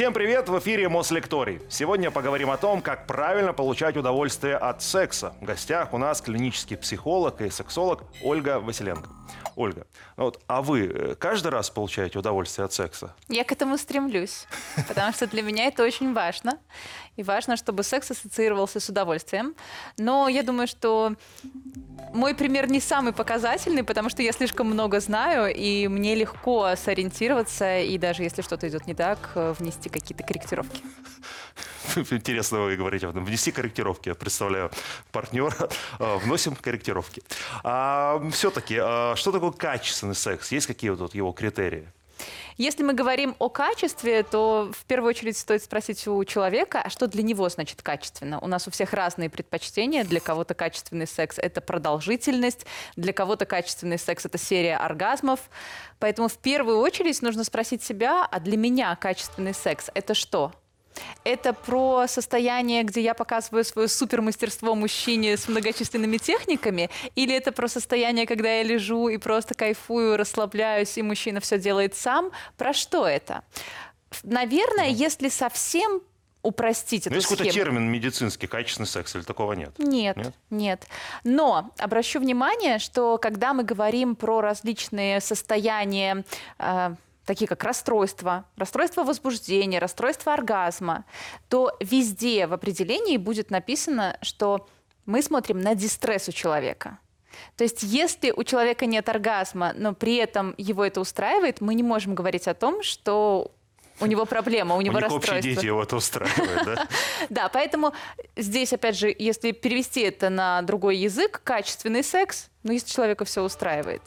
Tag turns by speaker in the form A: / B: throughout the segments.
A: Всем привет! В эфире Мослекторий. Сегодня поговорим о том, как правильно получать удовольствие от секса. В гостях у нас клинический психолог и сексолог Ольга Василенко. Ольга, ну вот, а вы э, каждый раз получаете удовольствие от секса?
B: Я к этому стремлюсь, потому что для меня это очень важно. И важно, чтобы секс ассоциировался с удовольствием. Но я думаю, что мой пример не самый показательный, потому что я слишком много знаю, и мне легко сориентироваться, и даже если что-то идет не так, э, внести какие-то корректировки.
A: Интересно вы говорите об этом. Внести корректировки. Я представляю партнера. А, вносим корректировки. А, все-таки, а, что такое качественный секс? Есть какие вот его критерии?
B: Если мы говорим о качестве, то в первую очередь стоит спросить у человека, а что для него значит качественно. У нас у всех разные предпочтения. Для кого-то качественный секс – это продолжительность, для кого-то качественный секс – это серия оргазмов. Поэтому в первую очередь нужно спросить себя, а для меня качественный секс – это что? Это про состояние, где я показываю свое супермастерство мужчине с многочисленными техниками? Или это про состояние, когда я лежу и просто кайфую, расслабляюсь, и мужчина все делает сам? Про что это? Наверное, если совсем упростить
A: ну,
B: эту
A: есть какой-то термин медицинский, качественный секс, или такого нет?
B: Нет, нет, нет. Но обращу внимание, что когда мы говорим про различные состояния э, такие как расстройство, расстройство возбуждения, расстройство оргазма, то везде в определении будет написано, что мы смотрим на дистресс у человека. То есть если у человека нет оргазма, но при этом его это устраивает, мы не можем говорить о том, что у него проблема, у него
A: у
B: расстройство.
A: общие дети его это устраивает, да?
B: Да, поэтому здесь, опять же, если перевести это на другой язык, качественный секс, ну, если человека все устраивает.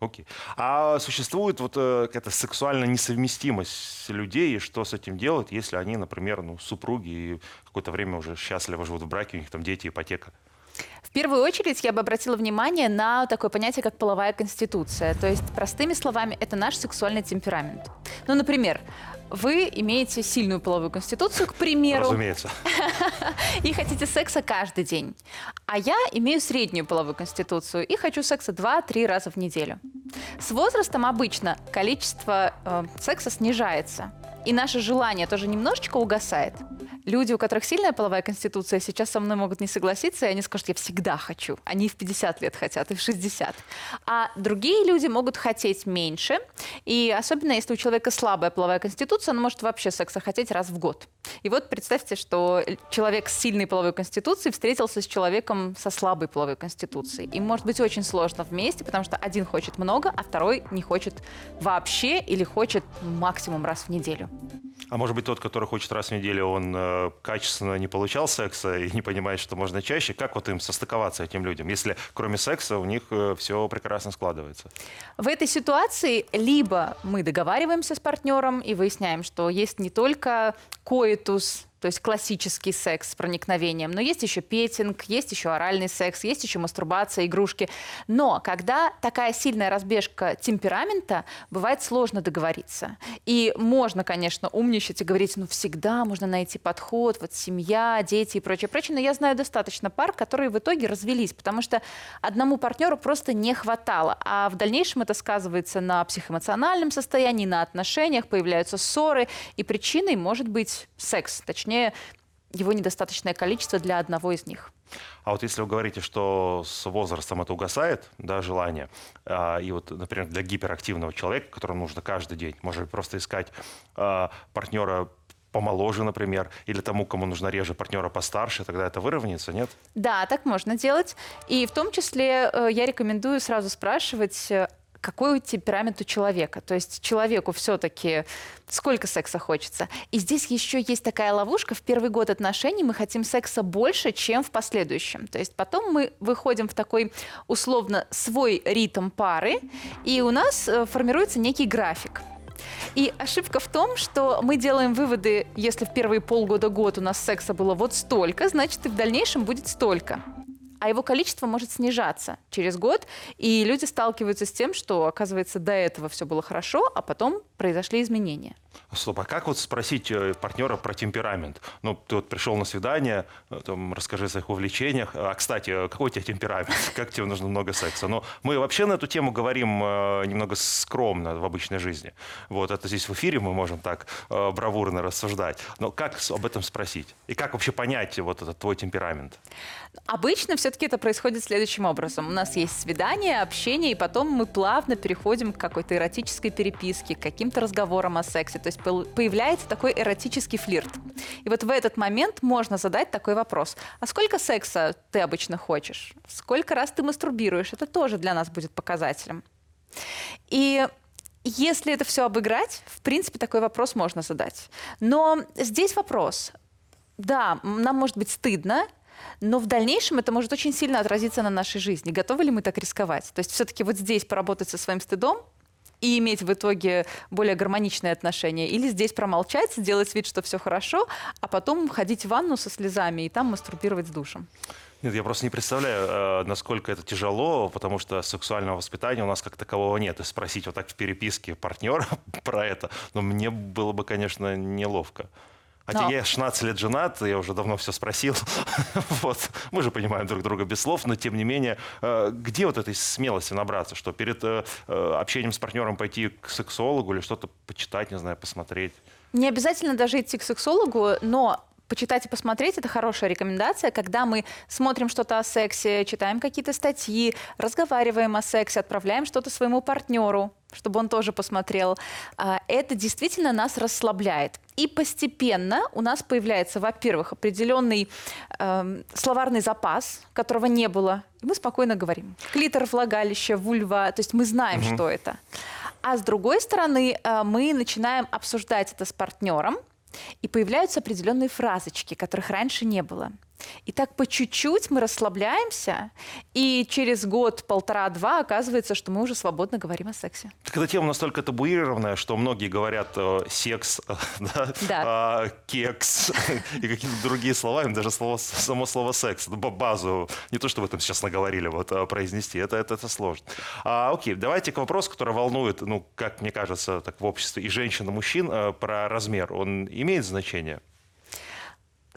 A: Окей. А существует вот э, какая-то сексуальная несовместимость людей, и что с этим делать, если они, например, ну, супруги и какое-то время уже счастливо живут в браке, у них там дети, ипотека?
B: В первую очередь я бы обратила внимание на такое понятие, как половая конституция. То есть, простыми словами, это наш сексуальный темперамент. Ну, например, вы имеете сильную половую конституцию, к примеру.
A: Разумеется.
B: И хотите секса каждый день. А я имею среднюю половую конституцию и хочу секса 2-3 раза в неделю. С возрастом обычно количество э, секса снижается. И наше желание тоже немножечко угасает. Люди, у которых сильная половая конституция, сейчас со мной могут не согласиться, и они скажут, я всегда хочу. Они в 50 лет хотят, и в 60. А другие люди могут хотеть меньше, и особенно если у человека слабая половая конституция, он может вообще секса хотеть раз в год. И вот представьте, что человек с сильной половой конституцией встретился с человеком со слабой половой конституцией. Им может быть очень сложно вместе, потому что один хочет много, а второй не хочет вообще или хочет максимум раз в неделю.
A: А может быть, тот, который хочет раз в неделю, он качественно не получал секса и не понимает, что можно чаще. Как вот им состыковаться этим людям, если кроме секса у них э, все прекрасно складывается?
B: В этой ситуации либо мы договариваемся с партнером и выясняем, что есть не только коитус, то есть классический секс с проникновением. Но есть еще петинг, есть еще оральный секс, есть еще мастурбация, игрушки. Но когда такая сильная разбежка темперамента, бывает сложно договориться. И можно, конечно, умничать и говорить, ну всегда можно найти подход, вот семья, дети и прочее, прочее. Но я знаю достаточно пар, которые в итоге развелись, потому что одному партнеру просто не хватало. А в дальнейшем это сказывается на психоэмоциональном состоянии, на отношениях, появляются ссоры. И причиной может быть секс, точнее точнее, его недостаточное количество для одного из них.
A: А вот если вы говорите, что с возрастом это угасает, да, желание, а, и вот, например, для гиперактивного человека, которому нужно каждый день, может просто искать а, партнера помоложе, например, или тому, кому нужно реже партнера постарше, тогда это выровняется, нет?
B: Да, так можно делать. И в том числе э, я рекомендую сразу спрашивать, э, какой темперамент у человека. То есть человеку все-таки сколько секса хочется. И здесь еще есть такая ловушка. В первый год отношений мы хотим секса больше, чем в последующем. То есть потом мы выходим в такой условно свой ритм пары, и у нас э, формируется некий график. И ошибка в том, что мы делаем выводы, если в первые полгода-год у нас секса было вот столько, значит и в дальнейшем будет столько. А его количество может снижаться через год, и люди сталкиваются с тем, что, оказывается, до этого все было хорошо, а потом произошли изменения.
A: Стоп, а как вот спросить э, партнера про темперамент? Ну, ты вот пришел на свидание, э, там, расскажи о своих увлечениях. А, кстати, э, какой у тебя темперамент? Как тебе нужно много секса? Но мы вообще на эту тему говорим немного скромно в обычной жизни. Вот, это здесь в эфире мы можем так бравурно рассуждать. Но как об этом спросить? И как вообще понять вот этот твой темперамент?
B: Обычно все-таки это происходит следующим образом. У нас есть свидание, общение, и потом мы плавно переходим к какой-то эротической переписке, к каким-то разговорам о сексе. То есть появляется такой эротический флирт. И вот в этот момент можно задать такой вопрос. А сколько секса ты обычно хочешь? Сколько раз ты мастурбируешь? Это тоже для нас будет показателем. И если это все обыграть, в принципе, такой вопрос можно задать. Но здесь вопрос. Да, нам может быть стыдно, но в дальнейшем это может очень сильно отразиться на нашей жизни. Готовы ли мы так рисковать? То есть все-таки вот здесь поработать со своим стыдом и иметь в итоге более гармоничные отношения, или здесь промолчать, сделать вид, что все хорошо, а потом ходить в ванну со слезами и там мастурбировать с душем.
A: Нет, я просто не представляю, э, насколько это тяжело, потому что сексуального воспитания у нас как такового нет. И спросить вот так в переписке партнера про это, но мне было бы, конечно, неловко. Хотя
B: Но-
A: я 16 лет женат, я уже давно все спросил. вот. Мы же понимаем друг друга без слов, но тем не менее, э, где вот этой смелости набраться? Что перед э, э, общением с партнером пойти к сексологу или что-то почитать, не знаю, посмотреть?
B: Не обязательно даже идти к сексологу, но почитать и посмотреть – это хорошая рекомендация, когда мы смотрим что-то о сексе, читаем какие-то статьи, разговариваем о сексе, отправляем что-то своему партнеру, чтобы он тоже посмотрел. А, Это действительно нас расслабляет. И постепенно у нас появляется, во-первых, определенный эм, словарный запас, которого не было. И мы спокойно говорим. Клитор, влагалище, вульва. То есть мы знаем, что это. А с другой стороны, э, мы начинаем обсуждать это с партнером, и появляются определенные фразочки, которых раньше не было. И так по чуть-чуть мы расслабляемся, и через год, полтора-два оказывается, что мы уже свободно говорим о сексе.
A: Эта тема настолько табуированная, что многие говорят э, секс, э, да,
B: Да.
A: а, кекс и какие-то другие слова, им даже слово, само слово секс, ну, базу, не то, что вы там сейчас наговорили, вот, а, произнести, это, это, это сложно. А, окей, давайте к вопросу, который волнует, ну, как мне кажется, так в обществе и женщин, и мужчин, э, про размер. Он имеет значение?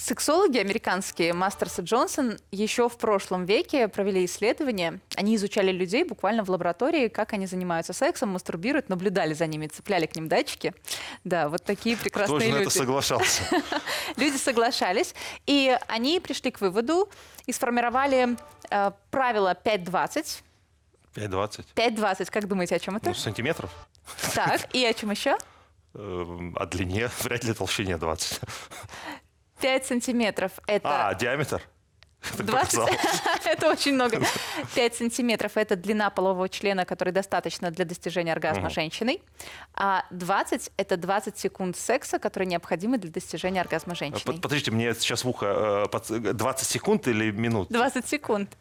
B: Сексологи американские, Мастерс и Джонсон, еще в прошлом веке провели исследование. Они изучали людей буквально в лаборатории, как они занимаются сексом, мастурбируют, наблюдали за ними, цепляли к ним датчики. Да, вот такие
A: Кто
B: прекрасные
A: же на
B: люди.
A: это соглашался?
B: Люди соглашались, и они пришли к выводу и сформировали э, правило 5-20.
A: 5-20?
B: 5-20, как думаете, о чем это?
A: Ну, сантиметров?
B: Так, и о чем еще?
A: Э, О длине, вряд ли толщине 20.
B: 5 сантиметров – это
A: А, диаметр? Так
B: 20?
A: показалось.
B: это очень много. 5 сантиметров – это длина полового члена, которой достаточно для достижения оргазма
A: Мгм.
B: женщиной. А 20 – это 20 секунд секса, которые необходимы для достижения оргазма женщиной.
A: под- Подождите, мне сейчас в ухо э, под- 20 секунд или минут?
B: 20 секунд.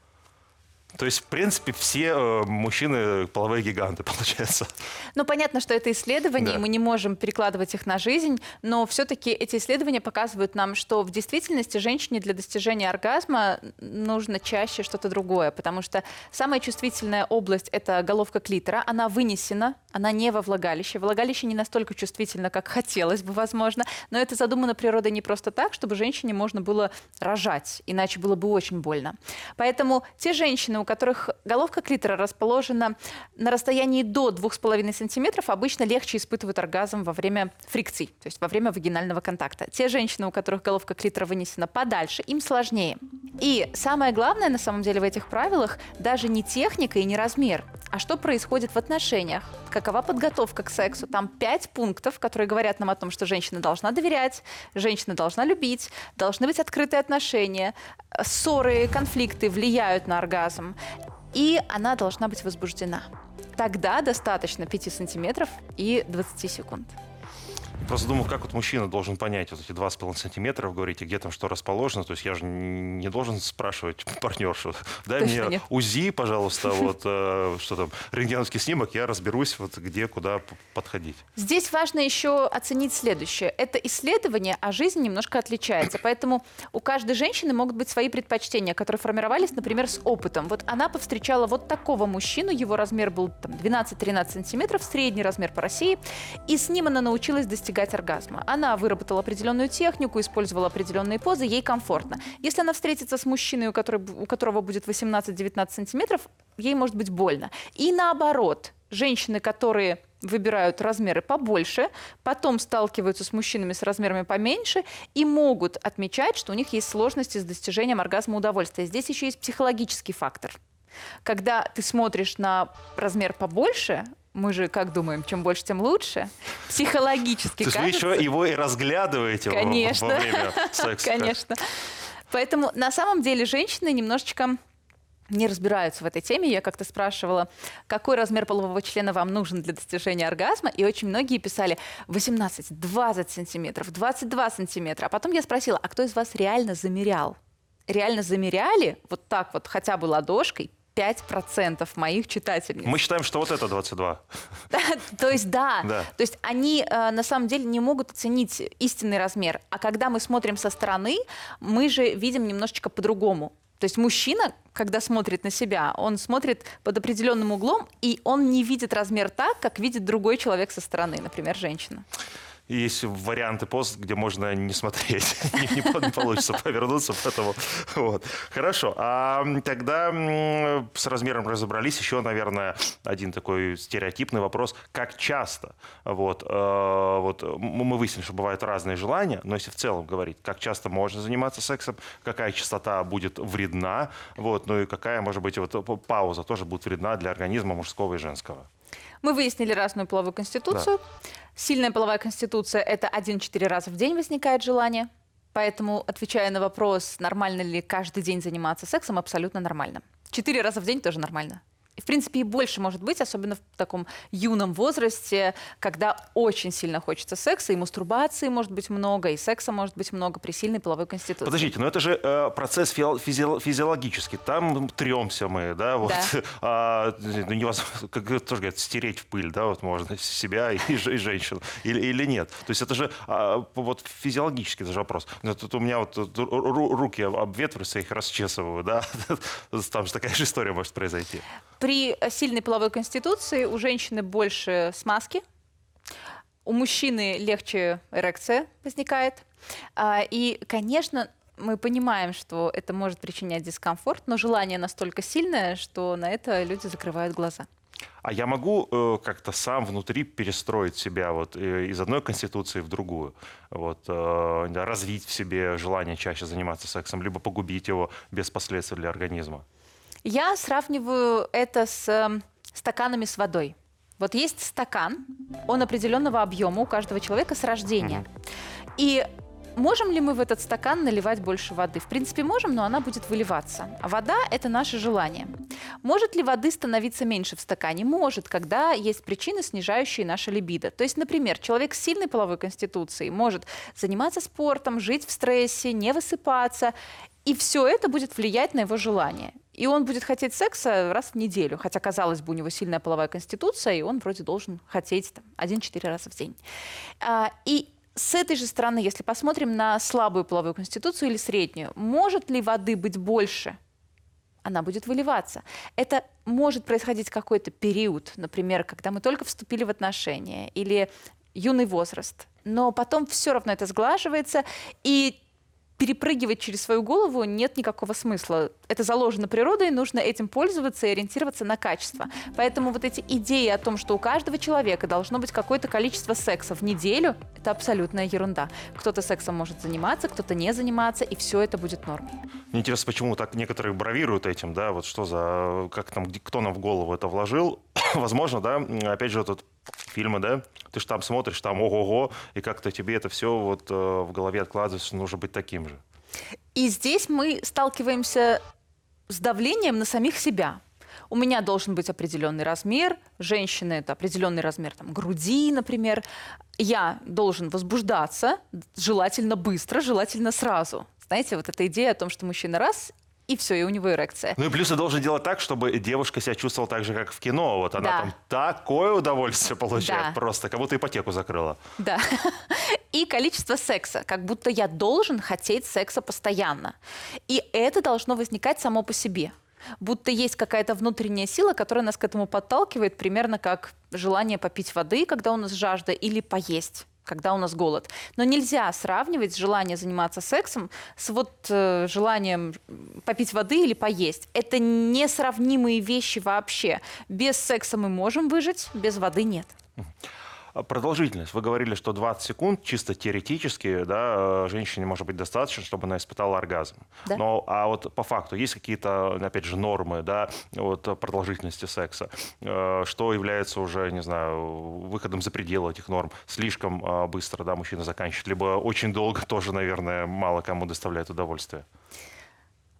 A: То есть, в принципе, все э, мужчины половые гиганты, получается.
B: Ну, понятно, что это исследования,
A: Да.
B: и мы не можем перекладывать их на жизнь, но все-таки эти исследования показывают нам, что в действительности женщине для достижения оргазма нужно чаще что-то другое, потому что самая чувствительная область – это головка клитора, она вынесена, она не во влагалище. Влагалище не настолько чувствительно, как хотелось бы, возможно, но это задумано природой не просто так, чтобы женщине можно было рожать, иначе было бы очень больно. Поэтому те женщины, у которых головка клитора расположена на расстоянии до 2,5 сантиметров, обычно легче испытывают оргазм во время фрикций, то есть во время вагинального контакта. Те женщины, у которых головка клитора вынесена подальше, им сложнее. И самое главное на самом деле в этих правилах даже не техника и не размер, а что происходит в отношениях, какова подготовка к сексу. Там пять пунктов, которые говорят нам о том, что женщина должна доверять, женщина должна любить, должны быть открытые отношения, ссоры, конфликты влияют на оргазм, и она должна быть возбуждена. Тогда достаточно 5 сантиметров и 20 секунд.
A: Просто думаю, как вот мужчина должен понять вот эти 2,5 сантиметра, говорите, где там что расположено. То есть я же не должен спрашивать партнершу, дай
B: Точно
A: мне
B: нет.
A: УЗИ, пожалуйста, вот э, что там, рентгеновский снимок, я разберусь, вот где, куда подходить.
B: Здесь важно еще оценить следующее. Это исследование, а жизнь немножко отличается. Поэтому у каждой женщины могут быть свои предпочтения, которые формировались, например, с опытом. Вот она повстречала вот такого мужчину, его размер был там, 12-13 сантиметров, средний размер по России, и с ним она научилась достигать оргазма. Она выработала определенную технику, использовала определенные позы, ей комфортно. Если она встретится с мужчиной, у, которой- у которого будет 18-19 сантиметров, ей может быть больно. И наоборот, женщины, которые выбирают размеры побольше, потом сталкиваются с мужчинами с размерами поменьше и могут отмечать, что у них есть сложности с достижением оргазма удовольствия. Здесь еще есть психологический фактор. Когда ты смотришь на размер побольше, мы же как думаем, чем больше, тем лучше. Психологически
A: То
B: кажется...
A: вы еще его и разглядываете во-
B: Конечно.
A: во время секса.
B: Конечно. Поэтому на самом деле женщины немножечко не разбираются в этой теме. Я как-то спрашивала, какой размер полового члена вам нужен для достижения оргазма, и очень многие писали 18, 20 сантиметров, 22 сантиметра. А потом я спросила, а кто из вас реально замерял? Реально замеряли вот так вот хотя бы ладошкой 5% моих читательниц.
A: Мы считаем, что вот это 22.
B: То есть да.
A: Да.
B: То есть они э, на самом деле не могут оценить истинный размер. А когда мы смотрим со стороны, мы же видим немножечко по-другому. То есть мужчина, когда смотрит на себя, он смотрит под определенным углом, и он не видит размер так, как видит другой человек со стороны, например, женщина.
A: Есть варианты пост, где можно не смотреть, не, не по- не получится повернуться, поэтому вот. Хорошо, а тогда с размером разобрались. Еще, наверное, один такой стереотипный вопрос: как часто? Вот, э, вот мы выяснили, что бывают разные желания, но если в целом говорить, как часто можно заниматься сексом, какая частота будет вредна, вот, ну и какая, может быть, вот пауза тоже будет вредна для организма мужского и женского.
B: Мы выяснили разную половую конституцию. Сильная половая конституция – это 1-4 раза в день возникает желание. Поэтому, отвечая на вопрос, нормально ли каждый день заниматься сексом, абсолютно нормально. Четыре раза в день тоже нормально. В принципе, и больше может быть, особенно в таком юном возрасте, когда очень сильно хочется секса, и мастурбации может быть много, и секса может быть много при сильной половой конституции.
A: Подождите, но это же э, процесс фио- физио- физиологический. Там тремся мы, да, вот.
B: Да.
A: А, ну, невозможно, как тоже говорят, стереть в пыль, да, вот можно себя и, и женщину. Или, или нет. То есть это же а, вот физиологический даже вопрос. Ну, Тут у меня вот руки обветриваются, я их расчесываю, да. Там же такая же история может произойти.
B: При сильной половой конституции у женщины больше смазки, у мужчины легче эрекция возникает. А, И, конечно, мы понимаем, что это может причинять дискомфорт, но желание настолько сильное, что на это люди закрывают глаза.
A: А я могу э, как-то сам внутри перестроить себя вот э, из одной конституции в другую, вот э, развить в себе желание чаще заниматься сексом, либо погубить его без последствий для организма.
B: Я сравниваю это с эм, стаканами с водой. Вот есть стакан, он определенного объема у каждого человека с рождения. И можем ли мы в этот стакан наливать больше воды? В принципе, можем, но она будет выливаться. А вода – это наше желание. Может ли воды становиться меньше в стакане? Может, когда есть причины, снижающие наше либидо. То есть, например, человек с сильной половой конституцией может заниматься спортом, жить в стрессе, не высыпаться, и все это будет влиять на его желание. И он будет хотеть секса раз в неделю, хотя, казалось бы, у него сильная половая конституция, и он вроде должен хотеть там, 1-4 раза в день. А, И с этой же стороны, если посмотрим на слабую половую конституцию или среднюю, может ли воды быть больше? Она будет выливаться. Это может происходить какой-то период, например, когда мы только вступили в отношения или юный возраст. Но потом все равно это сглаживается, и перепрыгивать через свою голову нет никакого смысла. Это заложено природой, нужно этим пользоваться и ориентироваться на качество. Поэтому вот эти идеи о том, что у каждого человека должно быть какое-то количество секса в неделю, это абсолютная ерунда. Кто-то сексом может заниматься, кто-то не заниматься, и все это будет нормой.
A: Мне интересно, почему так некоторые бравируют этим, да, вот что за, как там, кто нам в голову это вложил. Возможно, да, опять же, тут фильмы, да, ты же там смотришь, там ого-го, и как-то тебе это все вот э, в голове откладывается, нужно быть таким же.
B: И здесь мы сталкиваемся с давлением на самих себя. у меня должен быть определенный размер, женщины это определенный размер там, груди, например. Я должен возбуждаться, желательно быстро, желательно сразу. Знаете, вот эта идея о том, что мужчина раз и все, и у него эрекция.
A: Ну и плюс ты должен делать так, чтобы девушка себя чувствовала так же, как в кино. Вот она
B: Да.
A: там такое удовольствие получает
B: Да.
A: просто, как будто ипотеку закрыла.
B: Да. И количество секса, как будто я должен хотеть секса постоянно. И это должно возникать само по себе. Будто есть какая-то внутренняя сила, которая нас к этому подталкивает, примерно как желание попить воды, когда у нас жажда, или поесть когда у нас голод. Но нельзя сравнивать желание заниматься сексом с вот э, желанием попить воды или поесть. Это несравнимые вещи вообще. Без секса мы можем выжить, без воды нет.
A: А Продолжительность. Вы говорили, что 20 секунд чисто теоретически да, э, женщине может быть достаточно, чтобы она испытала оргазм.
B: Да.
A: Но а вот по факту есть какие-то, опять же, нормы да, вот, продолжительности секса, Э, что является уже, не знаю, выходом за пределы этих норм. Слишком э, быстро да, мужчина заканчивает, либо очень долго тоже, наверное, мало кому доставляет удовольствие.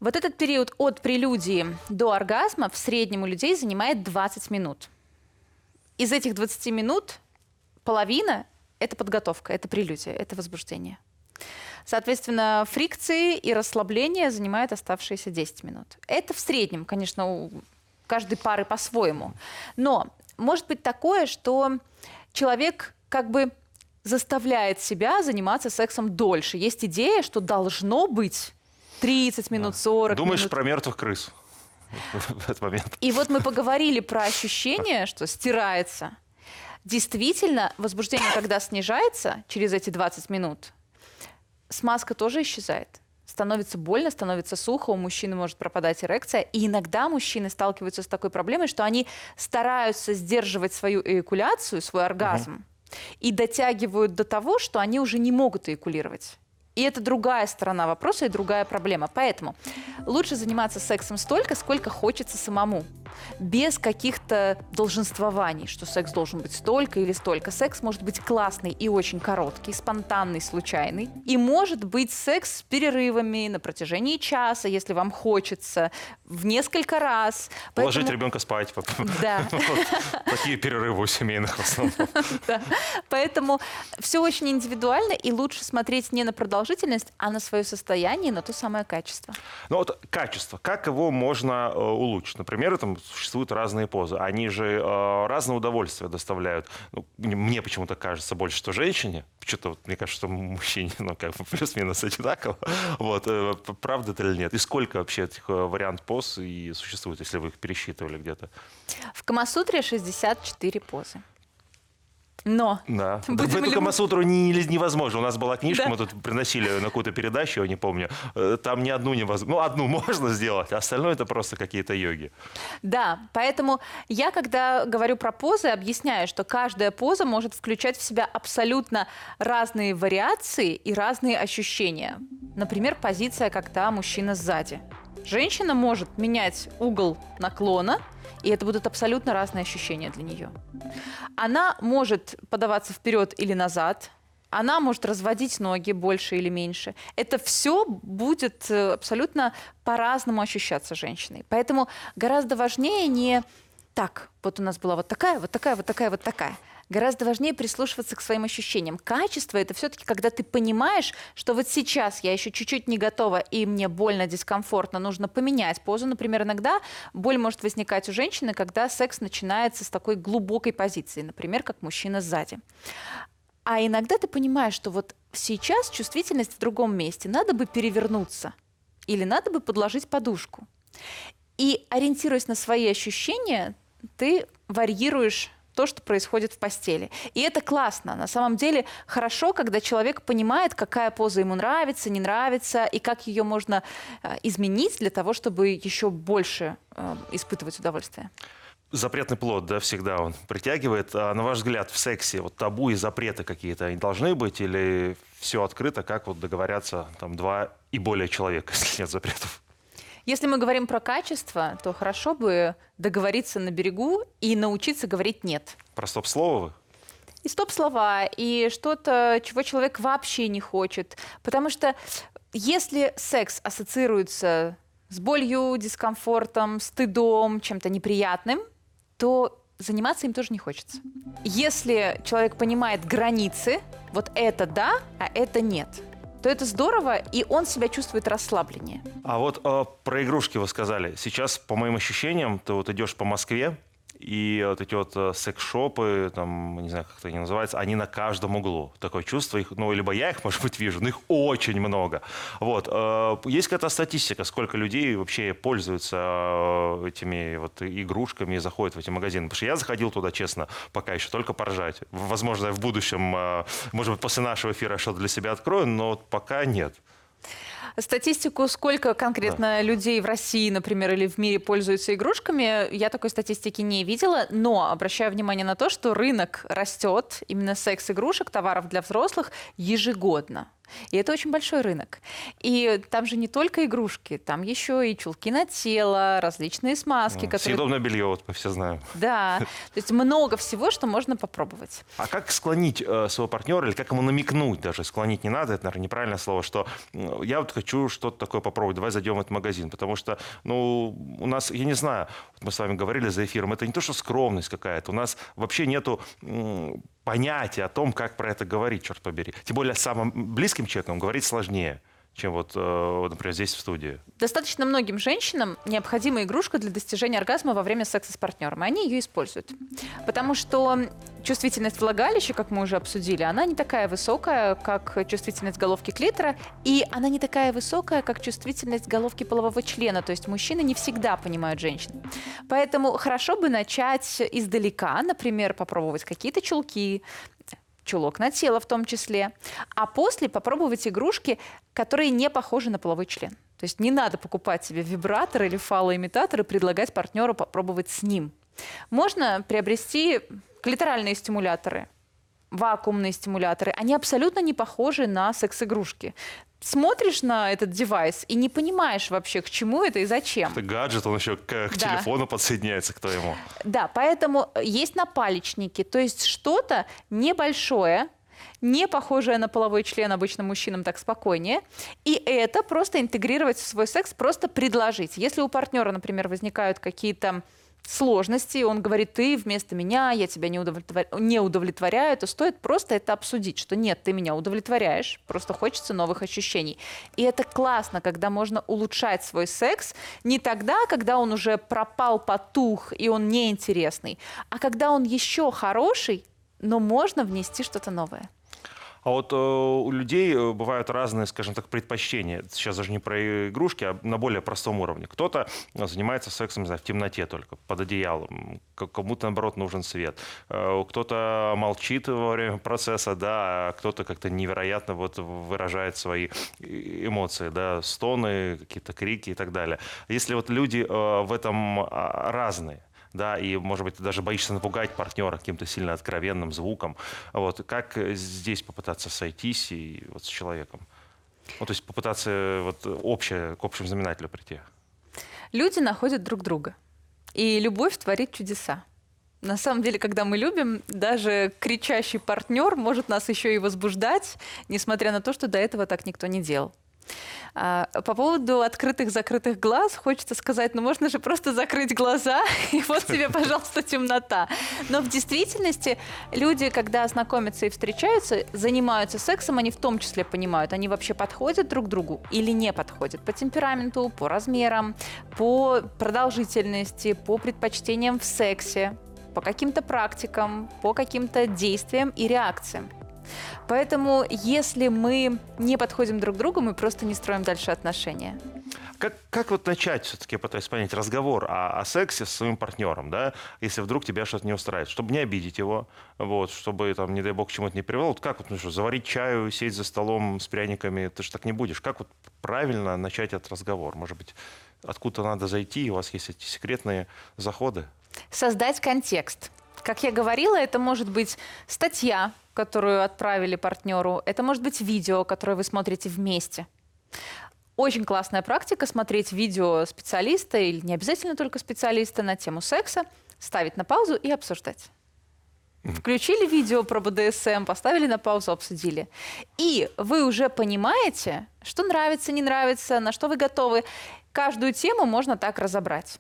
B: Вот этот период от прелюдии до оргазма в среднем у людей занимает 20 минут. Из этих 20 минут половина – это подготовка, это прелюдия, это возбуждение. Соответственно, фрикции и расслабление занимают оставшиеся 10 минут. Это в среднем, конечно, у каждой пары по-своему. Но может быть такое, что человек как бы заставляет себя заниматься сексом дольше. Есть идея, что должно быть 30 минут, 40
A: Думаешь
B: минут.
A: про мертвых крыс в этот момент?
B: И вот мы поговорили про ощущение, что стирается. Действительно, возбуждение, когда снижается через эти 20 минут, смазка тоже исчезает. Становится больно, становится сухо, у мужчины может пропадать эрекция. И иногда мужчины сталкиваются с такой проблемой, что они стараются сдерживать свою эякуляцию, свой оргазм, и дотягивают до того, что они уже не могут эякулировать. И это другая сторона вопроса и другая проблема. Поэтому лучше заниматься сексом столько, сколько хочется самому. Без каких-то долженствований, что секс должен быть столько или столько. Секс может быть классный и очень короткий, спонтанный, случайный. И может быть секс с перерывами на протяжении часа, если вам хочется, в несколько раз.
A: Положить
B: Поэтому-
A: ребенка спать.
B: Да.
A: Такие перерывы у семейных в основном.
B: Поэтому все очень индивидуально, и лучше смотреть не на продолжительность, а на свое состояние, на то самое качество.
A: Ну вот качество, как его можно э, улучшить? Например, там существуют разные позы. Они же э, разное удовольствие доставляют. Ну, мне- почему-то кажется больше, что женщине. Что-то вот, мне кажется, что мужчине, ну, как бы плюс-минус одинаково. Вот, э, правда это или нет? И сколько вообще этих э, вариант поз и существует, если вы их пересчитывали где-то?
B: В Камасутре 64 позы. Но
A: Да.
B: Будем
A: В эту Камасутру не- невозможно. У нас была книжка,
B: Да.
A: мы тут приносили на какую-то передачу, я не помню. Э, Там ни одну невозможно. Ну, одну можно сделать, а остальное это просто какие-то йоги.
B: Да, поэтому я, когда говорю про позы, объясняю, что каждая поза может включать в себя абсолютно разные вариации и разные ощущения. Например, позиция, когда мужчина сзади. Женщина может менять угол наклона, и это будут абсолютно разные ощущения для нее. Она может подаваться вперед или назад, она может разводить ноги больше или меньше. Это все будет э, абсолютно по-разному ощущаться женщиной. Поэтому гораздо важнее не так, вот у нас была вот такая, вот такая, вот такая, вот такая. Гораздо важнее прислушиваться к своим ощущениям. Качество это все-таки, когда ты понимаешь, что вот сейчас я еще чуть-чуть не готова, и мне больно, дискомфортно, нужно поменять позу. Например, иногда боль может возникать у женщины, когда секс начинается с такой глубокой позиции, например, как мужчина сзади. А иногда ты понимаешь, что вот сейчас чувствительность в другом месте, надо бы перевернуться или надо бы подложить подушку. И ориентируясь на свои ощущения, ты варьируешь то, что происходит в постели. И это классно. На самом деле хорошо, когда человек понимает, какая поза ему нравится, не нравится, и как ее можно э, изменить для того, чтобы еще больше э, испытывать удовольствие.
A: Запретный плод, да, всегда он притягивает. А на ваш взгляд, в сексе вот табу и запреты какие-то они должны быть или все открыто, как вот договорятся там два и более человека, если нет запретов?
B: Если мы говорим про качество, то хорошо бы договориться на берегу и научиться говорить «нет».
A: Про стоп-слово вы?
B: И стоп-слова, и что-то, чего человек вообще не хочет. Потому что если секс ассоциируется с болью, дискомфортом, стыдом, чем-то неприятным, то заниматься им тоже не хочется. Если человек понимает границы, вот это да, а это нет, то это здорово, и он себя чувствует расслабленнее.
A: А вот э, про игрушки вы сказали. Сейчас, по моим ощущениям, ты вот идешь по Москве, и вот эти вот э, секс-шопы, там, не знаю, как это они называются, они на каждом углу. Такое чувство, их, ну, либо я их, может быть, вижу, но их очень много. Вот. э, Есть какая-то статистика, сколько людей вообще пользуются э, этими вот игрушками и заходят в эти магазины? Потому что я заходил туда, честно, пока еще только поржать. Возможно, я в будущем, может быть, после нашего эфира что-то для себя открою, но пока нет.
B: Статистику, сколько конкретно людей в России, например, или в мире пользуются игрушками, я такой статистики не видела, но обращаю внимание на то, что рынок растет именно секс-игрушек, товаров для взрослых ежегодно. И это очень большой рынок. И там же не только игрушки, там еще и чулки на тело, различные смазки, которые...
A: Съедобное белье, вот мы все знаем.
B: Да, то есть много всего, что можно попробовать.
A: А как склонить э, своего партнера или как ему намекнуть даже? Склонить не надо, это, наверное, неправильное слово, что я вот хочу что-то такое попробовать, давай зайдем в этот магазин. Потому что, ну, у нас, я не знаю, вот мы с вами говорили за эфиром, это не то, что скромность какая-то, у нас вообще нету м, понятия о том, как про это говорить, черт побери. Тем более с самым близким человеком говорить сложнее чем вот, э, например, здесь в студии.
B: Достаточно многим женщинам необходима игрушка для достижения оргазма во время секса с партнером, и они ее используют. Потому что чувствительность влагалища, как мы уже обсудили, она не такая высокая, как чувствительность головки клитора, и она не такая высокая, как чувствительность головки полового члена, то есть мужчины не всегда понимают женщин. Поэтому хорошо бы начать издалека, например, попробовать какие-то чулки, чулок на тело в том числе, а после попробовать игрушки, которые не похожи на половой член. То есть не надо покупать себе вибратор или фалоимитатор и предлагать партнеру попробовать с ним. Можно приобрести клиторальные стимуляторы, вакуумные стимуляторы. Они абсолютно не похожи на секс-игрушки смотришь на этот девайс и не понимаешь вообще, к чему это и зачем.
A: Это гаджет, он еще к, к
B: Да.
A: телефону подсоединяется к твоему.
B: Да, поэтому есть напалечники, то есть что-то небольшое, не похожее на половой член обычно мужчинам так спокойнее, и это просто интегрировать в свой секс, просто предложить. Если у партнера, например, возникают какие-то сложности, он говорит, ты вместо меня, я тебя не, удовлетвор- не удовлетворяю, то стоит просто это обсудить, что нет, ты меня удовлетворяешь, просто хочется новых ощущений. И это классно, когда можно улучшать свой секс не тогда, когда он уже пропал, потух, и он неинтересный, а когда он еще хороший, но можно внести что-то новое.
A: А вот э, у людей э, бывают разные, скажем так, предпочтения. Сейчас даже не про игрушки, а на более простом уровне. Кто-то занимается сексом, не знаю, в темноте только, под одеялом. Кому-то, наоборот, нужен свет. Э, Кто-то молчит во время процесса, да, а кто-то как-то невероятно вот выражает свои э- эмоции, да, стоны, какие-то крики и так далее. Если вот люди э, в этом а, разные, да, и, может быть, ты даже боишься напугать партнера каким-то сильно откровенным звуком. Вот, как э, здесь попытаться сойтись и вот с человеком? Ну, то есть попытаться э, вот общее, к общему знаменателю прийти.
B: Люди находят друг друга. И любовь творит чудеса. На самом деле, когда мы любим, даже кричащий партнер может нас еще и возбуждать, несмотря на то, что до этого так никто не делал. А, По поводу открытых-закрытых глаз хочется сказать, ну можно же просто закрыть глаза, и вот тебе, пожалуйста, темнота. Но в действительности люди, когда знакомятся и встречаются, занимаются сексом, они в том числе понимают, они вообще подходят друг другу или не подходят по темпераменту, по размерам, по продолжительности, по предпочтениям в сексе, по каким-то практикам, по каким-то действиям и реакциям. Поэтому, если мы не подходим друг к другу, мы просто не строим дальше отношения.
A: Как, как вот начать, все-таки, пытаюсь понять, разговор о, о сексе с своим партнером, да, если вдруг тебя что-то не устраивает, чтобы не обидеть его, вот, чтобы, там, не дай бог, к чему-то не привело. Вот как вот, ну что, заварить чаю, сесть за столом с пряниками, ты же так не будешь. Как вот правильно начать этот разговор? Может быть, откуда надо зайти, у вас есть эти секретные заходы?
B: Создать контекст. Как я говорила, это может быть статья, которую отправили партнеру, это может быть видео, которое вы смотрите вместе. Очень классная практика смотреть видео специалиста или не обязательно только специалиста на тему секса, ставить на паузу и обсуждать. Включили видео про БДСМ, поставили на паузу, обсудили. И вы уже понимаете, что нравится, не нравится, на что вы готовы. Каждую тему можно так разобрать.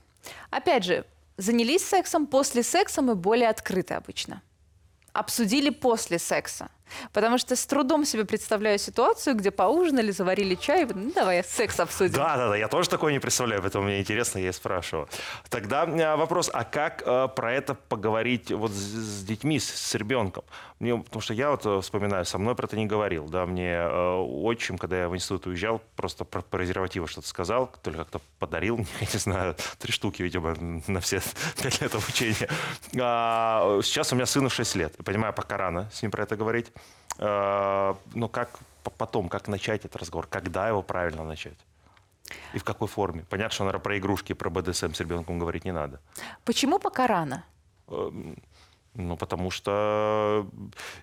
B: Опять же, занялись сексом, после секса мы более открыты обычно. Обсудили после секса. Потому что с трудом себе представляю ситуацию, где поужинали, заварили чай, ну давай секс обсудим.
A: Да, да, да, я тоже такое не представляю, поэтому мне интересно, я и спрашиваю. Тогда э, вопрос, а как э, про это поговорить вот с, с детьми, с, с ребенком? Мне, потому что я вот э, вспоминаю, со мной про это не говорил, да, мне э, отчим, когда я в институт уезжал, просто про презервативы что-то сказал, то ли как-то подарил, я не знаю, три штуки, видимо, на все пять лет обучения. А, сейчас у меня сыну 6 лет, понимаю, пока рано с ним про это говорить. Э, но как потом, как начать этот разговор? Когда его правильно начать? И в какой форме? Понятно, что, наверное, про игрушки, про БДСМ с ребенком говорить не надо.
B: Почему пока рано?
A: Эм, ну, потому что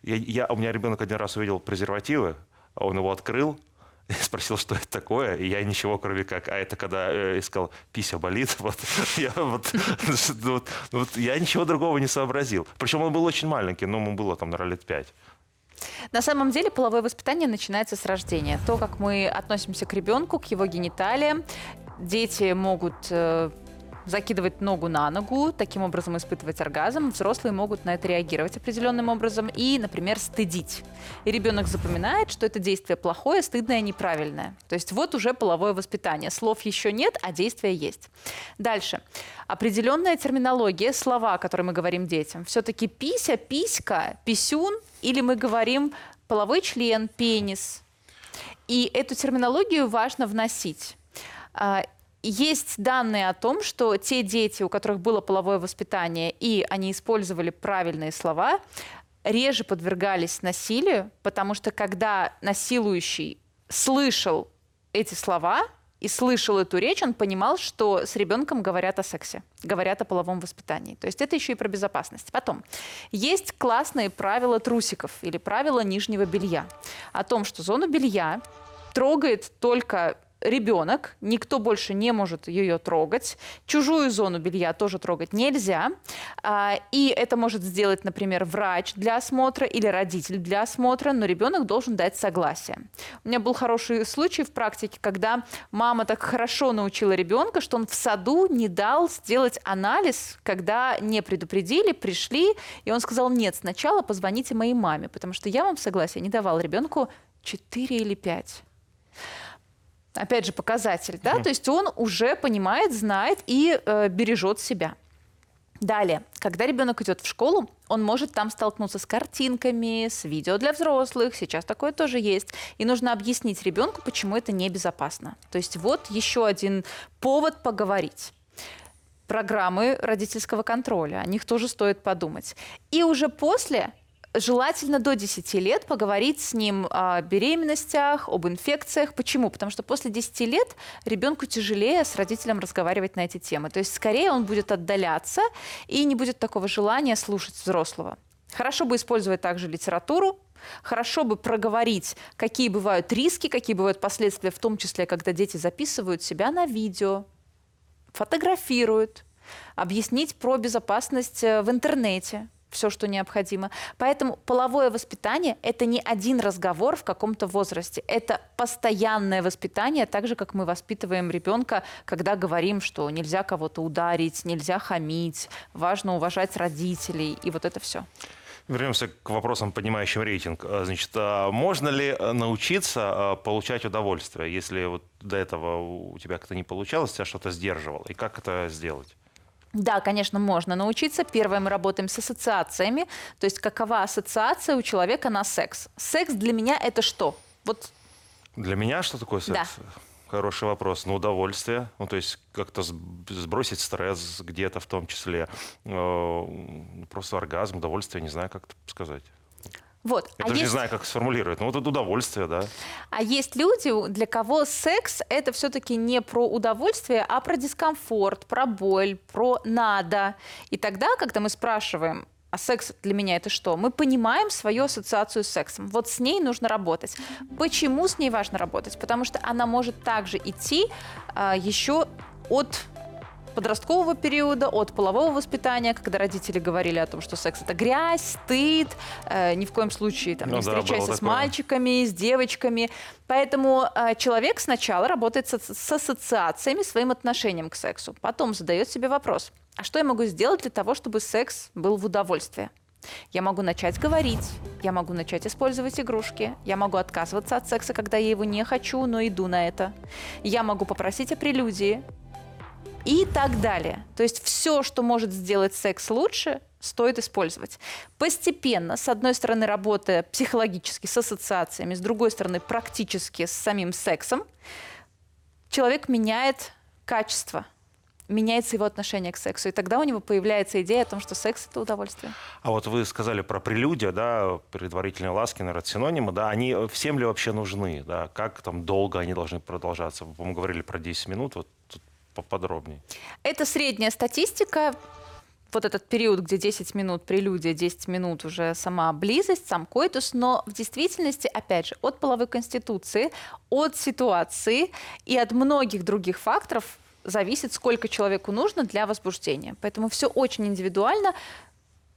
A: я, я, у меня ребенок один раз увидел презервативы, он его открыл, спросил, что это такое, и я ничего, кроме как, а это когда э, искал, пися болит, вот, я, вот, вот, вот, я ничего другого не сообразил. Причем он был очень маленький, но ему было там, наверное, лет пять.
B: На самом деле половое воспитание начинается с рождения. То, как мы относимся к ребенку, к его гениталиям. Дети могут э, закидывать ногу на ногу, таким образом испытывать оргазм. Взрослые могут на это реагировать определенным образом и, например, стыдить. И ребенок запоминает, что это действие плохое, стыдное, неправильное. То есть вот уже половое воспитание. Слов еще нет, а действия есть. Дальше. Определенная терминология, слова, которые мы говорим детям. Все-таки пися, писька, писюн или мы говорим половой член, пенис. И эту терминологию важно вносить. А, есть данные о том, что те дети, у которых было половое воспитание, и они использовали правильные слова, реже подвергались насилию, потому что когда насилующий слышал эти слова и слышал эту речь, он понимал, что с ребенком говорят о сексе, говорят о половом воспитании. То есть это еще и про безопасность. Потом, есть классные правила трусиков или правила нижнего белья о том, что зону белья трогает только ребенок, никто больше не может ее трогать. Чужую зону белья тоже трогать нельзя. А, и это может сделать, например, врач для осмотра или родитель для осмотра, но ребенок должен дать согласие. У меня был хороший случай в практике, когда мама так хорошо научила ребенка, что он в саду не дал сделать анализ, когда не предупредили, пришли, и он сказал, нет, сначала позвоните моей маме, потому что я вам согласие не давал ребенку 4 или 5 опять же, показатель, да, то есть он уже понимает, знает и э, бережет себя. Далее, когда ребенок идет в школу, он может там столкнуться с картинками, с видео для взрослых, сейчас такое тоже есть. И нужно объяснить ребенку, почему это небезопасно. То есть вот еще один повод поговорить программы родительского контроля. О них тоже стоит подумать. И уже после желательно до 10 лет поговорить с ним о беременностях, об инфекциях. Почему? Потому что после 10 лет ребенку тяжелее с родителем разговаривать на эти темы. То есть скорее он будет отдаляться и не будет такого желания слушать взрослого. Хорошо бы использовать также литературу, Хорошо бы проговорить, какие бывают риски, какие бывают последствия, в том числе, когда дети записывают себя на видео, фотографируют, объяснить про безопасность э, в интернете, все, что необходимо. Поэтому половое воспитание – это не один разговор в каком-то возрасте. Это постоянное воспитание, так же, как мы воспитываем ребенка, когда говорим, что нельзя кого-то ударить, нельзя хамить, важно уважать родителей, и вот это все.
A: Вернемся к вопросам, понимающим рейтинг. А, значит, а можно ли э, научиться а, получать удовольствие, если вот до этого у тебя как-то не получалось, тебя что-то сдерживало? И как это сделать?
B: Да, конечно, можно научиться. Первое, мы работаем с ассоциациями. То есть какова ассоциация у человека на секс? Секс для меня это что? Вот.
A: Для меня что такое секс?
B: Да.
A: Хороший вопрос. Ну, удовольствие. Ну, то есть как-то сбросить стресс где-то в том числе. Э, просто оргазм, удовольствие, не знаю, как это сказать.
B: Вот.
A: Я а даже есть... не знаю, как сформулировать. Ну, вот это удовольствие, да.
B: А есть люди, для кого секс — это все-таки не про удовольствие, а про дискомфорт, про боль, про надо. И тогда, когда мы спрашиваем, а секс для меня это что? Мы понимаем свою ассоциацию с сексом. Вот с ней нужно работать. Почему с ней важно работать? Потому что она может также идти а, еще от подросткового периода, от полового воспитания, когда родители говорили о том, что секс это грязь, стыд, э, ни в коем случае там,
A: Ну
B: не
A: да,
B: встречайся с
A: такое.
B: мальчиками, с девочками. Поэтому э, человек сначала работает с, с ассоциациями, своим отношением к сексу. Потом задает себе вопрос, а что я могу сделать для того, чтобы секс был в удовольствие? Я могу начать говорить, я могу начать использовать игрушки, я могу отказываться от секса, когда я его не хочу, но иду на это. Я могу попросить о прелюдии и так далее. То есть все, что может сделать секс лучше, стоит использовать. Постепенно, с одной стороны, работая психологически с ассоциациями, с другой стороны, практически с самим сексом, человек меняет качество, меняется его отношение к сексу. И тогда у него появляется идея о том, что секс – это удовольствие.
A: А вот вы сказали про прелюдия, да, предварительные ласки, наверное, синонимы, да, они всем ли вообще нужны, да, как там долго они должны продолжаться? Вы, по-моему, говорили про 10 минут, вот поподробнее.
B: Это средняя статистика. Вот этот период, где 10 минут прелюдия, 10 минут уже сама близость, сам коитус, но в действительности, опять же, от половой конституции, от ситуации и от многих других факторов зависит, сколько человеку нужно для возбуждения. Поэтому все очень индивидуально.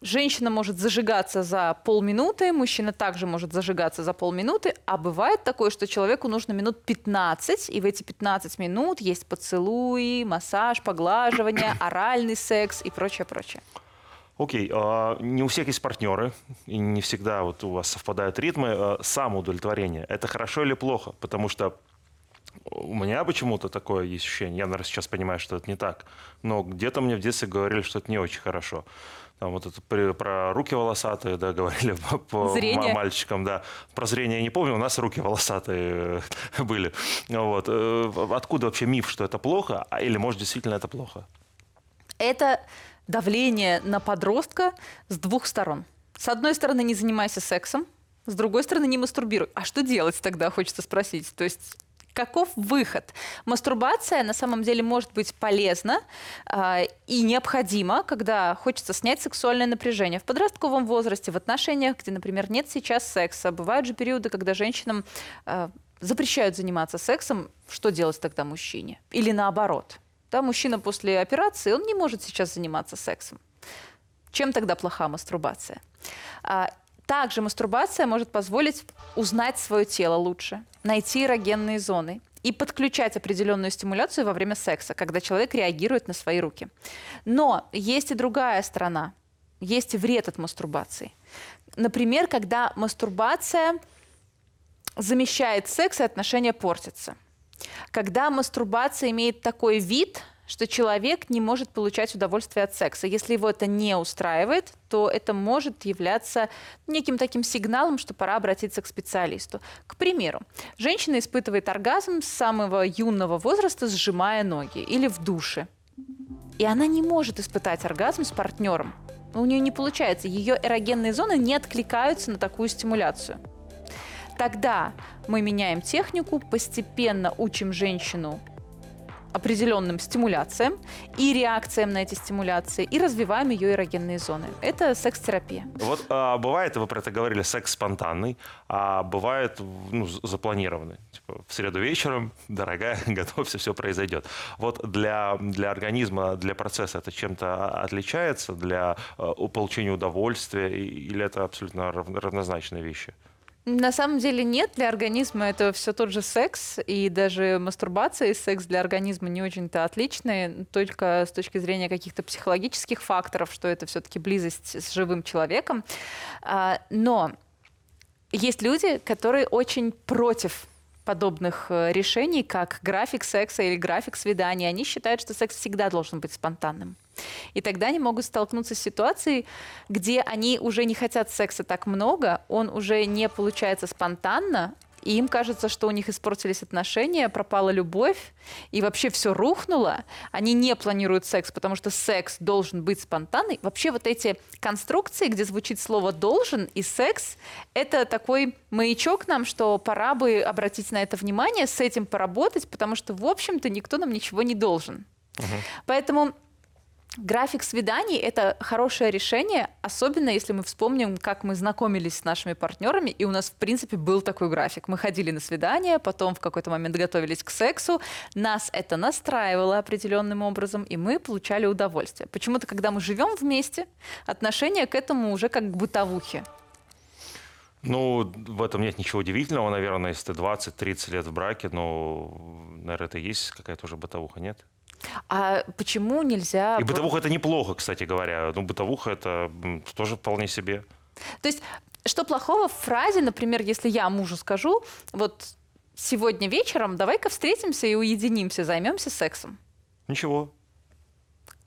B: Женщина может зажигаться за полминуты, мужчина также может зажигаться за полминуты, а бывает такое, что человеку нужно минут 15, и в эти 15 минут есть поцелуи, массаж, поглаживание, оральный секс и прочее, прочее.
A: Окей, а, не у всех есть партнеры, и не всегда вот у вас совпадают ритмы. А, Самоудовлетворение – это хорошо или плохо? Потому что у меня почему-то такое есть ощущение, я, наверное, сейчас понимаю, что это не так, но где-то мне в детстве говорили, что это не очень хорошо. Там вот это при- про руки волосатые, да, говорили по,
B: Зрение.
A: ма- мальчикам, да. Про зрение я не помню, у нас руки волосатые э, были. Вот. Э, Откуда вообще миф, что это плохо, а- или, может, действительно это плохо?
B: Это давление на подростка с двух сторон. С одной стороны, не занимайся сексом, с другой стороны, не мастурбируй. А что делать тогда, хочется спросить? То есть каков выход? Мастурбация на самом деле может быть полезна а, и необходима, когда хочется снять сексуальное напряжение в подростковом возрасте, в отношениях, где, например, нет сейчас секса. Бывают же периоды, когда женщинам а, запрещают заниматься сексом. Что делать тогда мужчине? Или наоборот? Да, мужчина после операции, он не может сейчас заниматься сексом. Чем тогда плоха мастурбация? Также мастурбация может позволить узнать свое тело лучше, найти эрогенные зоны и подключать определенную стимуляцию во время секса, когда человек реагирует на свои руки. Но есть и другая сторона. Есть и вред от мастурбации. Например, когда мастурбация замещает секс, и отношения портятся. Когда мастурбация имеет такой вид, что человек не может получать удовольствие от секса. Если его это не устраивает, то это может являться неким таким сигналом, что пора обратиться к специалисту. К примеру, женщина испытывает оргазм с самого юного возраста, сжимая ноги или в душе. И она не может испытать оргазм с партнером. У нее не получается. Ее эрогенные зоны не откликаются на такую стимуляцию. Тогда мы меняем технику, постепенно учим женщину определенным стимуляциям и реакциям на эти стимуляции и развиваем ее эрогенные зоны. Это секс-терапия.
A: Вот а, бывает, вы про это говорили, секс спонтанный, а бывает ну, запланированный. Типа, в среду вечером, дорогая, готовься, все произойдет. Вот для, для организма, для процесса это чем-то отличается для э, получения удовольствия или это абсолютно рав- равнозначные вещи?
B: На самом деле нет, для организма это все тот же секс, и даже мастурбация и секс для организма не очень-то отличные, только с точки зрения каких-то психологических факторов, что это все-таки близость с живым человеком. А, Но есть люди, которые очень против подобных э, решений, как график секса или график свидания. Они считают, что секс всегда должен быть спонтанным. И тогда они могут столкнуться с ситуацией, где они уже не хотят секса так много, он уже не получается спонтанно, и им кажется, что у них испортились отношения, пропала любовь, и вообще все рухнуло. Они не планируют секс, потому что секс должен быть спонтанный. Вообще вот эти конструкции, где звучит слово «должен» и «секс», это такой маячок нам, что пора бы обратить на это внимание, с этим поработать, потому что, в общем-то, никто нам ничего не должен. Поэтому График свиданий – это хорошее решение, особенно если мы вспомним, как мы знакомились с нашими партнерами, и у нас, в принципе, был такой график. Мы ходили на свидание, потом в какой-то момент готовились к сексу, нас это настраивало определенным образом, и мы получали удовольствие. Почему-то, когда мы живем вместе, отношение к этому уже как к бытовухе.
A: Ну, в этом нет ничего удивительного, наверное, если ты 20-30 лет в браке, но, наверное, это и есть какая-то уже бытовуха, нет?
B: А почему нельзя...
A: И бытовуха это неплохо, кстати говоря. Ну, бытовуха это м, тоже вполне себе.
B: То есть, что плохого в фразе, например, если я мужу скажу, вот сегодня вечером давай-ка встретимся и уединимся, займемся сексом.
A: Ничего.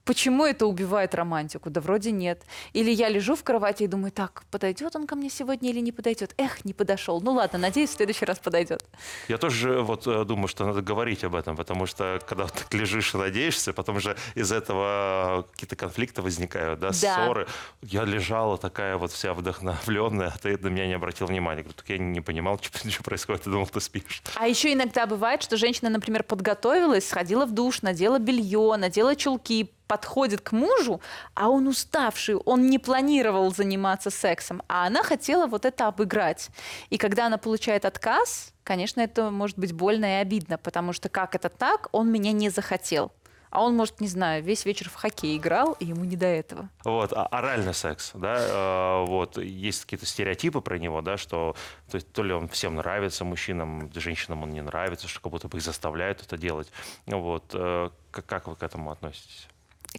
B: Почему это убивает романтику? Да вроде нет. Или я лежу в кровати и думаю, так, подойдет он ко мне сегодня или не подойдет? Эх, не подошел. Ну ладно, надеюсь, в следующий раз подойдет.
A: Я тоже вот э, думаю, что надо говорить об этом, потому что когда так лежишь и надеешься, потом же из этого какие-то конфликты возникают, да,
B: Да.
A: ссоры. Я лежала такая вот вся вдохновленная, а ты на меня не обратил внимания. Говорю, так я не понимал, что, что происходит, ты думал, ты спишь.
B: А еще иногда бывает, что женщина, например, подготовилась, сходила в душ, надела белье, надела чулки, подходит к мужу, а он уставший, он не планировал заниматься сексом, а она хотела вот это обыграть. И когда она получает отказ, конечно, это может быть больно и обидно, потому что как это так, он меня не захотел. А он, может, не знаю, весь вечер в хоккей играл, и ему не до этого.
A: Вот, а оральный секс, да, э, вот, есть какие-то стереотипы про него, да, что то, есть, то ли он всем нравится, мужчинам, женщинам он не нравится, что как будто бы их заставляют это делать. Вот, э, как, как вы к этому относитесь?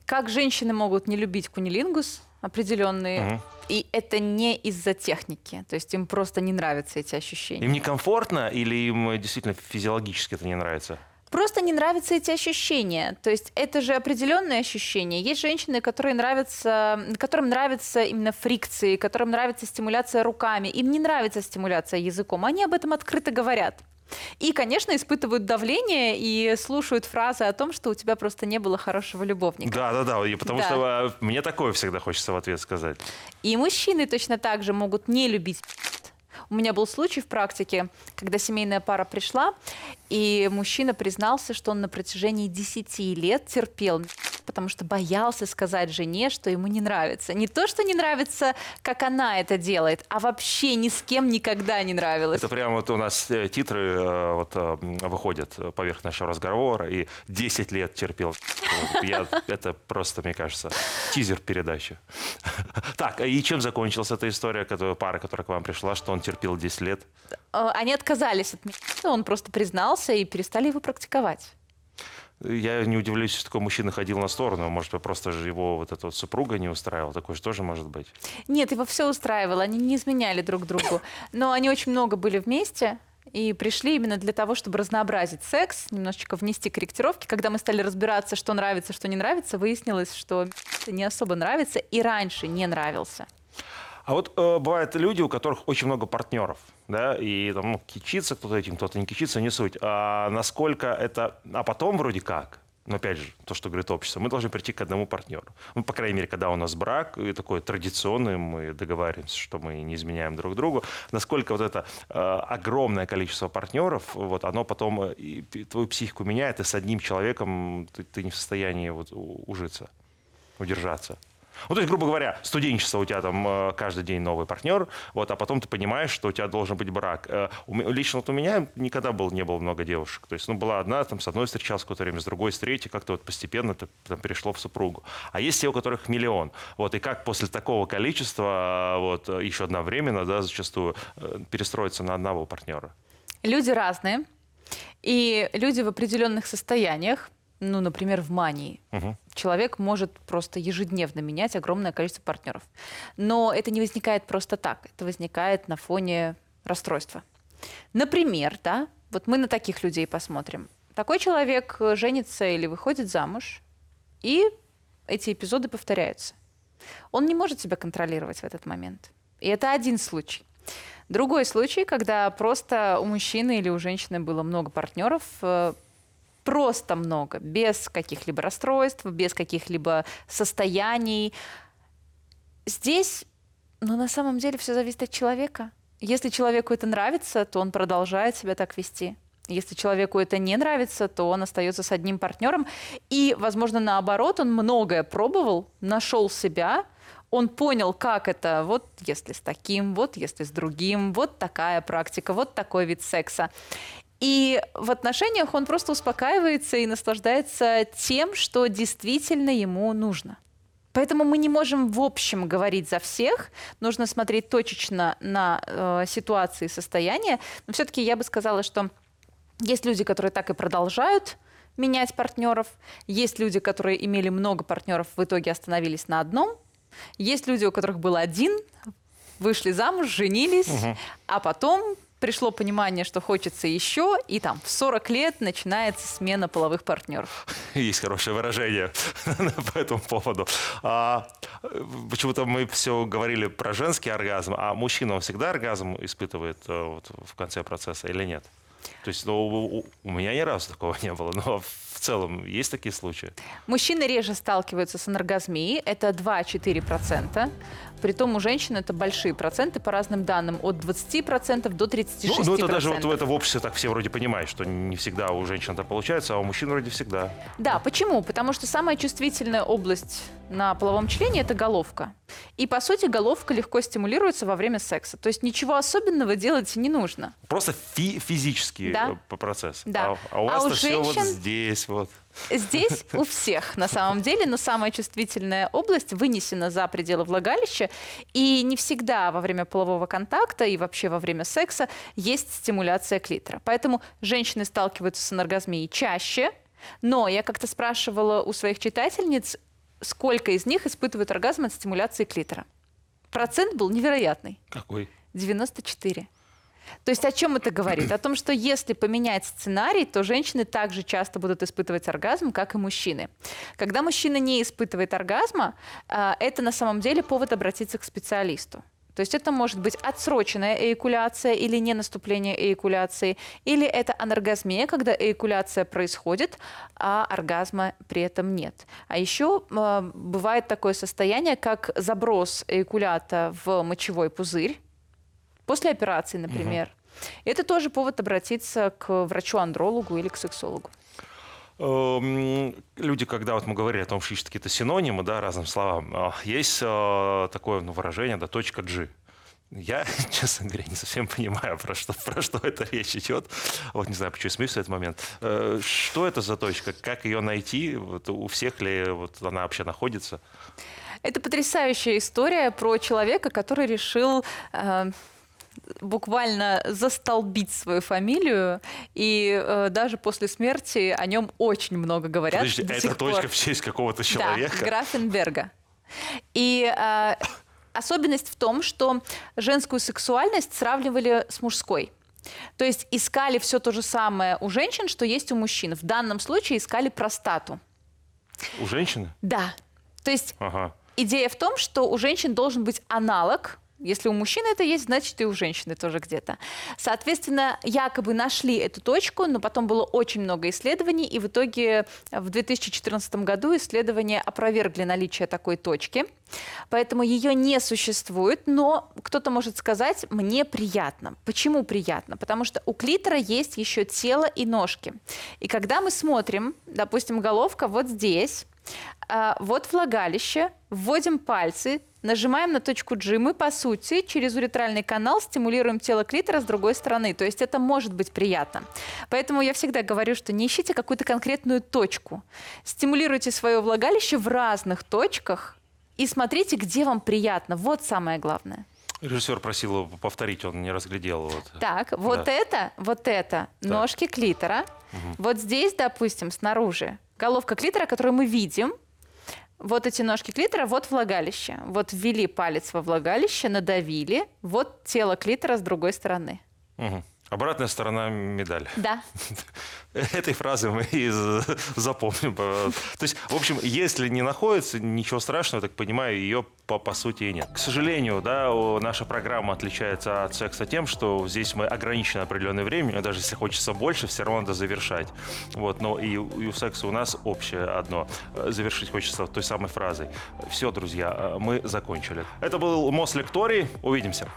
B: Как женщины могут не любить кунилингус определенные,
A: Мгм.
B: и это не из-за техники, то есть им просто не нравятся эти ощущения.
A: Им некомфортно или им э, действительно физиологически это не нравится?
B: Просто не нравятся эти ощущения. То есть это же определенные ощущения. Есть женщины, которые нравятся, которым нравятся именно фрикции, которым нравится стимуляция руками. Им не нравится стимуляция языком. Они об этом открыто говорят. И, конечно, испытывают давление и слушают фразы о том, что у тебя просто не было хорошего любовника.
A: Да, да, да, и потому
B: Да.
A: что э, мне такое всегда хочется в ответ сказать.
B: И мужчины точно так же могут не любить у меня был случай в практике, когда семейная пара пришла, и мужчина признался, что он на протяжении 10 лет терпел, потому что боялся сказать жене, что ему не нравится. Не то, что не нравится, как она это делает, а вообще ни с кем никогда не нравилось.
A: Это прямо вот у нас э, титры э, вот, э, выходят поверх нашего разговора, и 10 лет терпел. Я, это просто, мне кажется, тизер передачи. Так, и чем закончилась эта история, которая, пара, которая к вам пришла, что он терпел 10 лет?
B: Они отказались от меня, он просто признался и перестали его практиковать.
A: Я не удивлюсь, если такой мужчина ходил на сторону. Может быть, просто же его вот эта вот супруга не устраивала. Такое же тоже может быть.
B: Нет, его все устраивало, они не изменяли друг другу. Но они очень много были вместе и пришли именно для того, чтобы разнообразить секс, немножечко внести корректировки. Когда мы стали разбираться, что нравится, что не нравится, выяснилось, что не особо нравится и раньше не нравился.
A: А вот э, бывают люди, у которых очень много партнеров, да, и там ну, кичится кто-то этим, кто-то не кичится, не суть. А насколько это... А потом вроде как, но опять же, то, что говорит общество, мы должны прийти к одному партнеру. Ну, по крайней мере, когда у нас брак, и такой традиционный, мы договариваемся, что мы не изменяем друг другу. Насколько вот это э, огромное количество партнеров, вот оно потом э, и твою психику меняет, и с одним человеком ты, ты не в состоянии вот ужиться, удержаться. Ну, то есть, грубо говоря, студенчество у тебя там э, каждый день новый партнер, вот, а потом ты понимаешь, что у тебя должен быть брак. Э, Лично вот у меня никогда был, не было много девушек. То есть, ну, была одна, там, с одной встречалась какое-то время, с другой, с третьей, как-то вот постепенно это там, перешло в супругу. А есть те, у которых миллион. Вот, и как после такого количества, э, вот, еще одновременно, да, зачастую, перестроиться на одного партнера?
B: Люди разные, и люди в определенных состояниях, ну, например, в мании.
A: Мгм.
B: Человек может просто ежедневно менять огромное количество партнеров. Но это не возникает просто так. Это возникает на фоне расстройства. Например, да, вот мы на таких людей посмотрим. Такой человек э, женится или выходит замуж, и эти эпизоды повторяются. Он не может себя контролировать в этот момент. И это один случай. Другой случай, когда просто у мужчины или у женщины было много партнеров, э, просто много, без каких-либо расстройств, без каких-либо состояний. Здесь, ну, на самом деле, все зависит от человека. Если человеку это нравится, то он продолжает себя так вести. Если человеку это не нравится, то он остается с одним партнером. И, возможно, наоборот, он многое пробовал, нашел себя, он понял, как это, вот если с таким, вот если с другим, вот такая практика, вот такой вид секса. И в отношениях он просто успокаивается и наслаждается тем, что действительно ему нужно. Поэтому мы не можем в общем говорить за всех, нужно смотреть точечно на э, ситуации и состояния. Но все-таки я бы сказала, что есть люди, которые так и продолжают менять партнеров, есть люди, которые имели много партнеров, в итоге остановились на одном, есть люди, у которых был один, вышли замуж, женились,
A: Мгм.
B: а потом пришло понимание, что хочется еще, и там в 40 лет начинается смена половых партнеров.
A: Есть хорошее выражение по этому поводу. А, э, почему-то мы все говорили про женский оргазм, а мужчина он всегда оргазм испытывает э, вот, в конце процесса или нет? То есть ну, у, у- меня ни разу такого не было, но целом есть такие случаи.
B: Мужчины реже сталкиваются с анаргазмией, это 2-4%. Притом у женщин это большие проценты, по разным данным, от 20% до 36%.
A: Ну, ну, это даже вот в это в обществе так все вроде понимают, что не всегда у женщин это получается, а у мужчин вроде всегда.
B: Да, почему? Потому что самая чувствительная область на половом члене – это головка. И, по сути, головка легко стимулируется во время секса. То есть ничего особенного делать не нужно.
A: Просто фи- физический
B: Да.
A: э, п- процесс.
B: Да.
A: А, а у
B: А
A: вас
B: у
A: все вот
B: женщин-
A: здесь вот.
B: Здесь у всех на самом деле, но самая чувствительная область вынесена за пределы влагалища, и не всегда во время полового контакта и вообще во время секса есть стимуляция клитора. Поэтому женщины сталкиваются с анаргазмией чаще, но я как-то спрашивала у своих читательниц, сколько из них испытывают оргазм от стимуляции клитора. Процент был невероятный.
A: Какой?
B: 94. То есть о чем это говорит? О том, что если поменять сценарий, то женщины также часто будут испытывать оргазм, как и мужчины. Когда мужчина не испытывает оргазма, а, это на самом деле повод обратиться к специалисту. То есть это может быть отсроченная эякуляция или не наступление эякуляции, или это анаргазмия, когда эякуляция происходит, а оргазма при этом нет. А еще э, бывает такое состояние, как заброс эякулята в мочевой пузырь, после операции, например. Это тоже повод обратиться к врачу-андрологу или к сексологу.
A: Эм, Люди, когда вот мы говорили о том, что ищут какие-то синонимы, да, разным словам, а, есть э, такое ну, выражение, да, точка G. Я, честно говоря, не совсем понимаю, про что, про что это речь идет. Вот не знаю, почему смеюсь в этот момент. Э, Что это за точка? Как ее найти? Вот у всех ли вот она вообще находится?
B: Это потрясающая история про человека, который решил э, буквально застолбить свою фамилию, и э, даже после смерти о нем очень много говорят.
A: Подожди,
B: до
A: это
B: сих
A: точка
B: пор.
A: в честь какого-то
B: Да,
A: человека?
B: Графенберга. И э, особенность в том, что женскую сексуальность сравнивали с мужской. То есть искали все то же самое у женщин, что есть у мужчин. В данном случае искали простату.
A: У женщины?
B: Да. То есть
A: Ага.
B: идея в том, что у женщин должен быть аналог. Если у мужчины это есть, значит и у женщины тоже где-то. Соответственно, якобы нашли эту точку, но потом было очень много исследований, и в итоге в 2014 году исследования опровергли наличие такой точки. Поэтому ее не существует, но кто-то может сказать, мне приятно. Почему приятно? Потому что у клитора есть еще тело и ножки. И когда мы смотрим, допустим, головка вот здесь, а, вот влагалище, вводим пальцы, нажимаем на точку G, мы, по сути, через уретральный канал стимулируем тело клитора с другой стороны. То есть это может быть приятно. Поэтому я всегда говорю, что не ищите какую-то конкретную точку. Стимулируйте свое влагалище в разных точках и смотрите, где вам приятно. Вот самое главное.
A: Режиссер просил его повторить, он не разглядел. Вот.
B: Так, вот
A: Да.
B: это, вот это ножки клитора. Вот здесь, допустим, снаружи головка клитора, которую мы видим. Вот эти ножки клитора, вот влагалище. Вот ввели палец во влагалище, надавили. Вот тело клитора с другой стороны.
A: Мгм. Обратная сторона медали.
B: Да.
A: Этой фразы мы и запомним. То есть, в общем, если не находится, ничего страшного, так понимаю, ее по, по сути и нет. К сожалению, да, наша программа отличается от секса тем, что здесь мы ограничены определенное время, даже если хочется больше, все равно надо завершать. Вот, но и, у- и у секса у нас общее одно. Э, Завершить хочется той самой фразой. Все, друзья, э, мы закончили. Это был Мос Лекторий. Увидимся.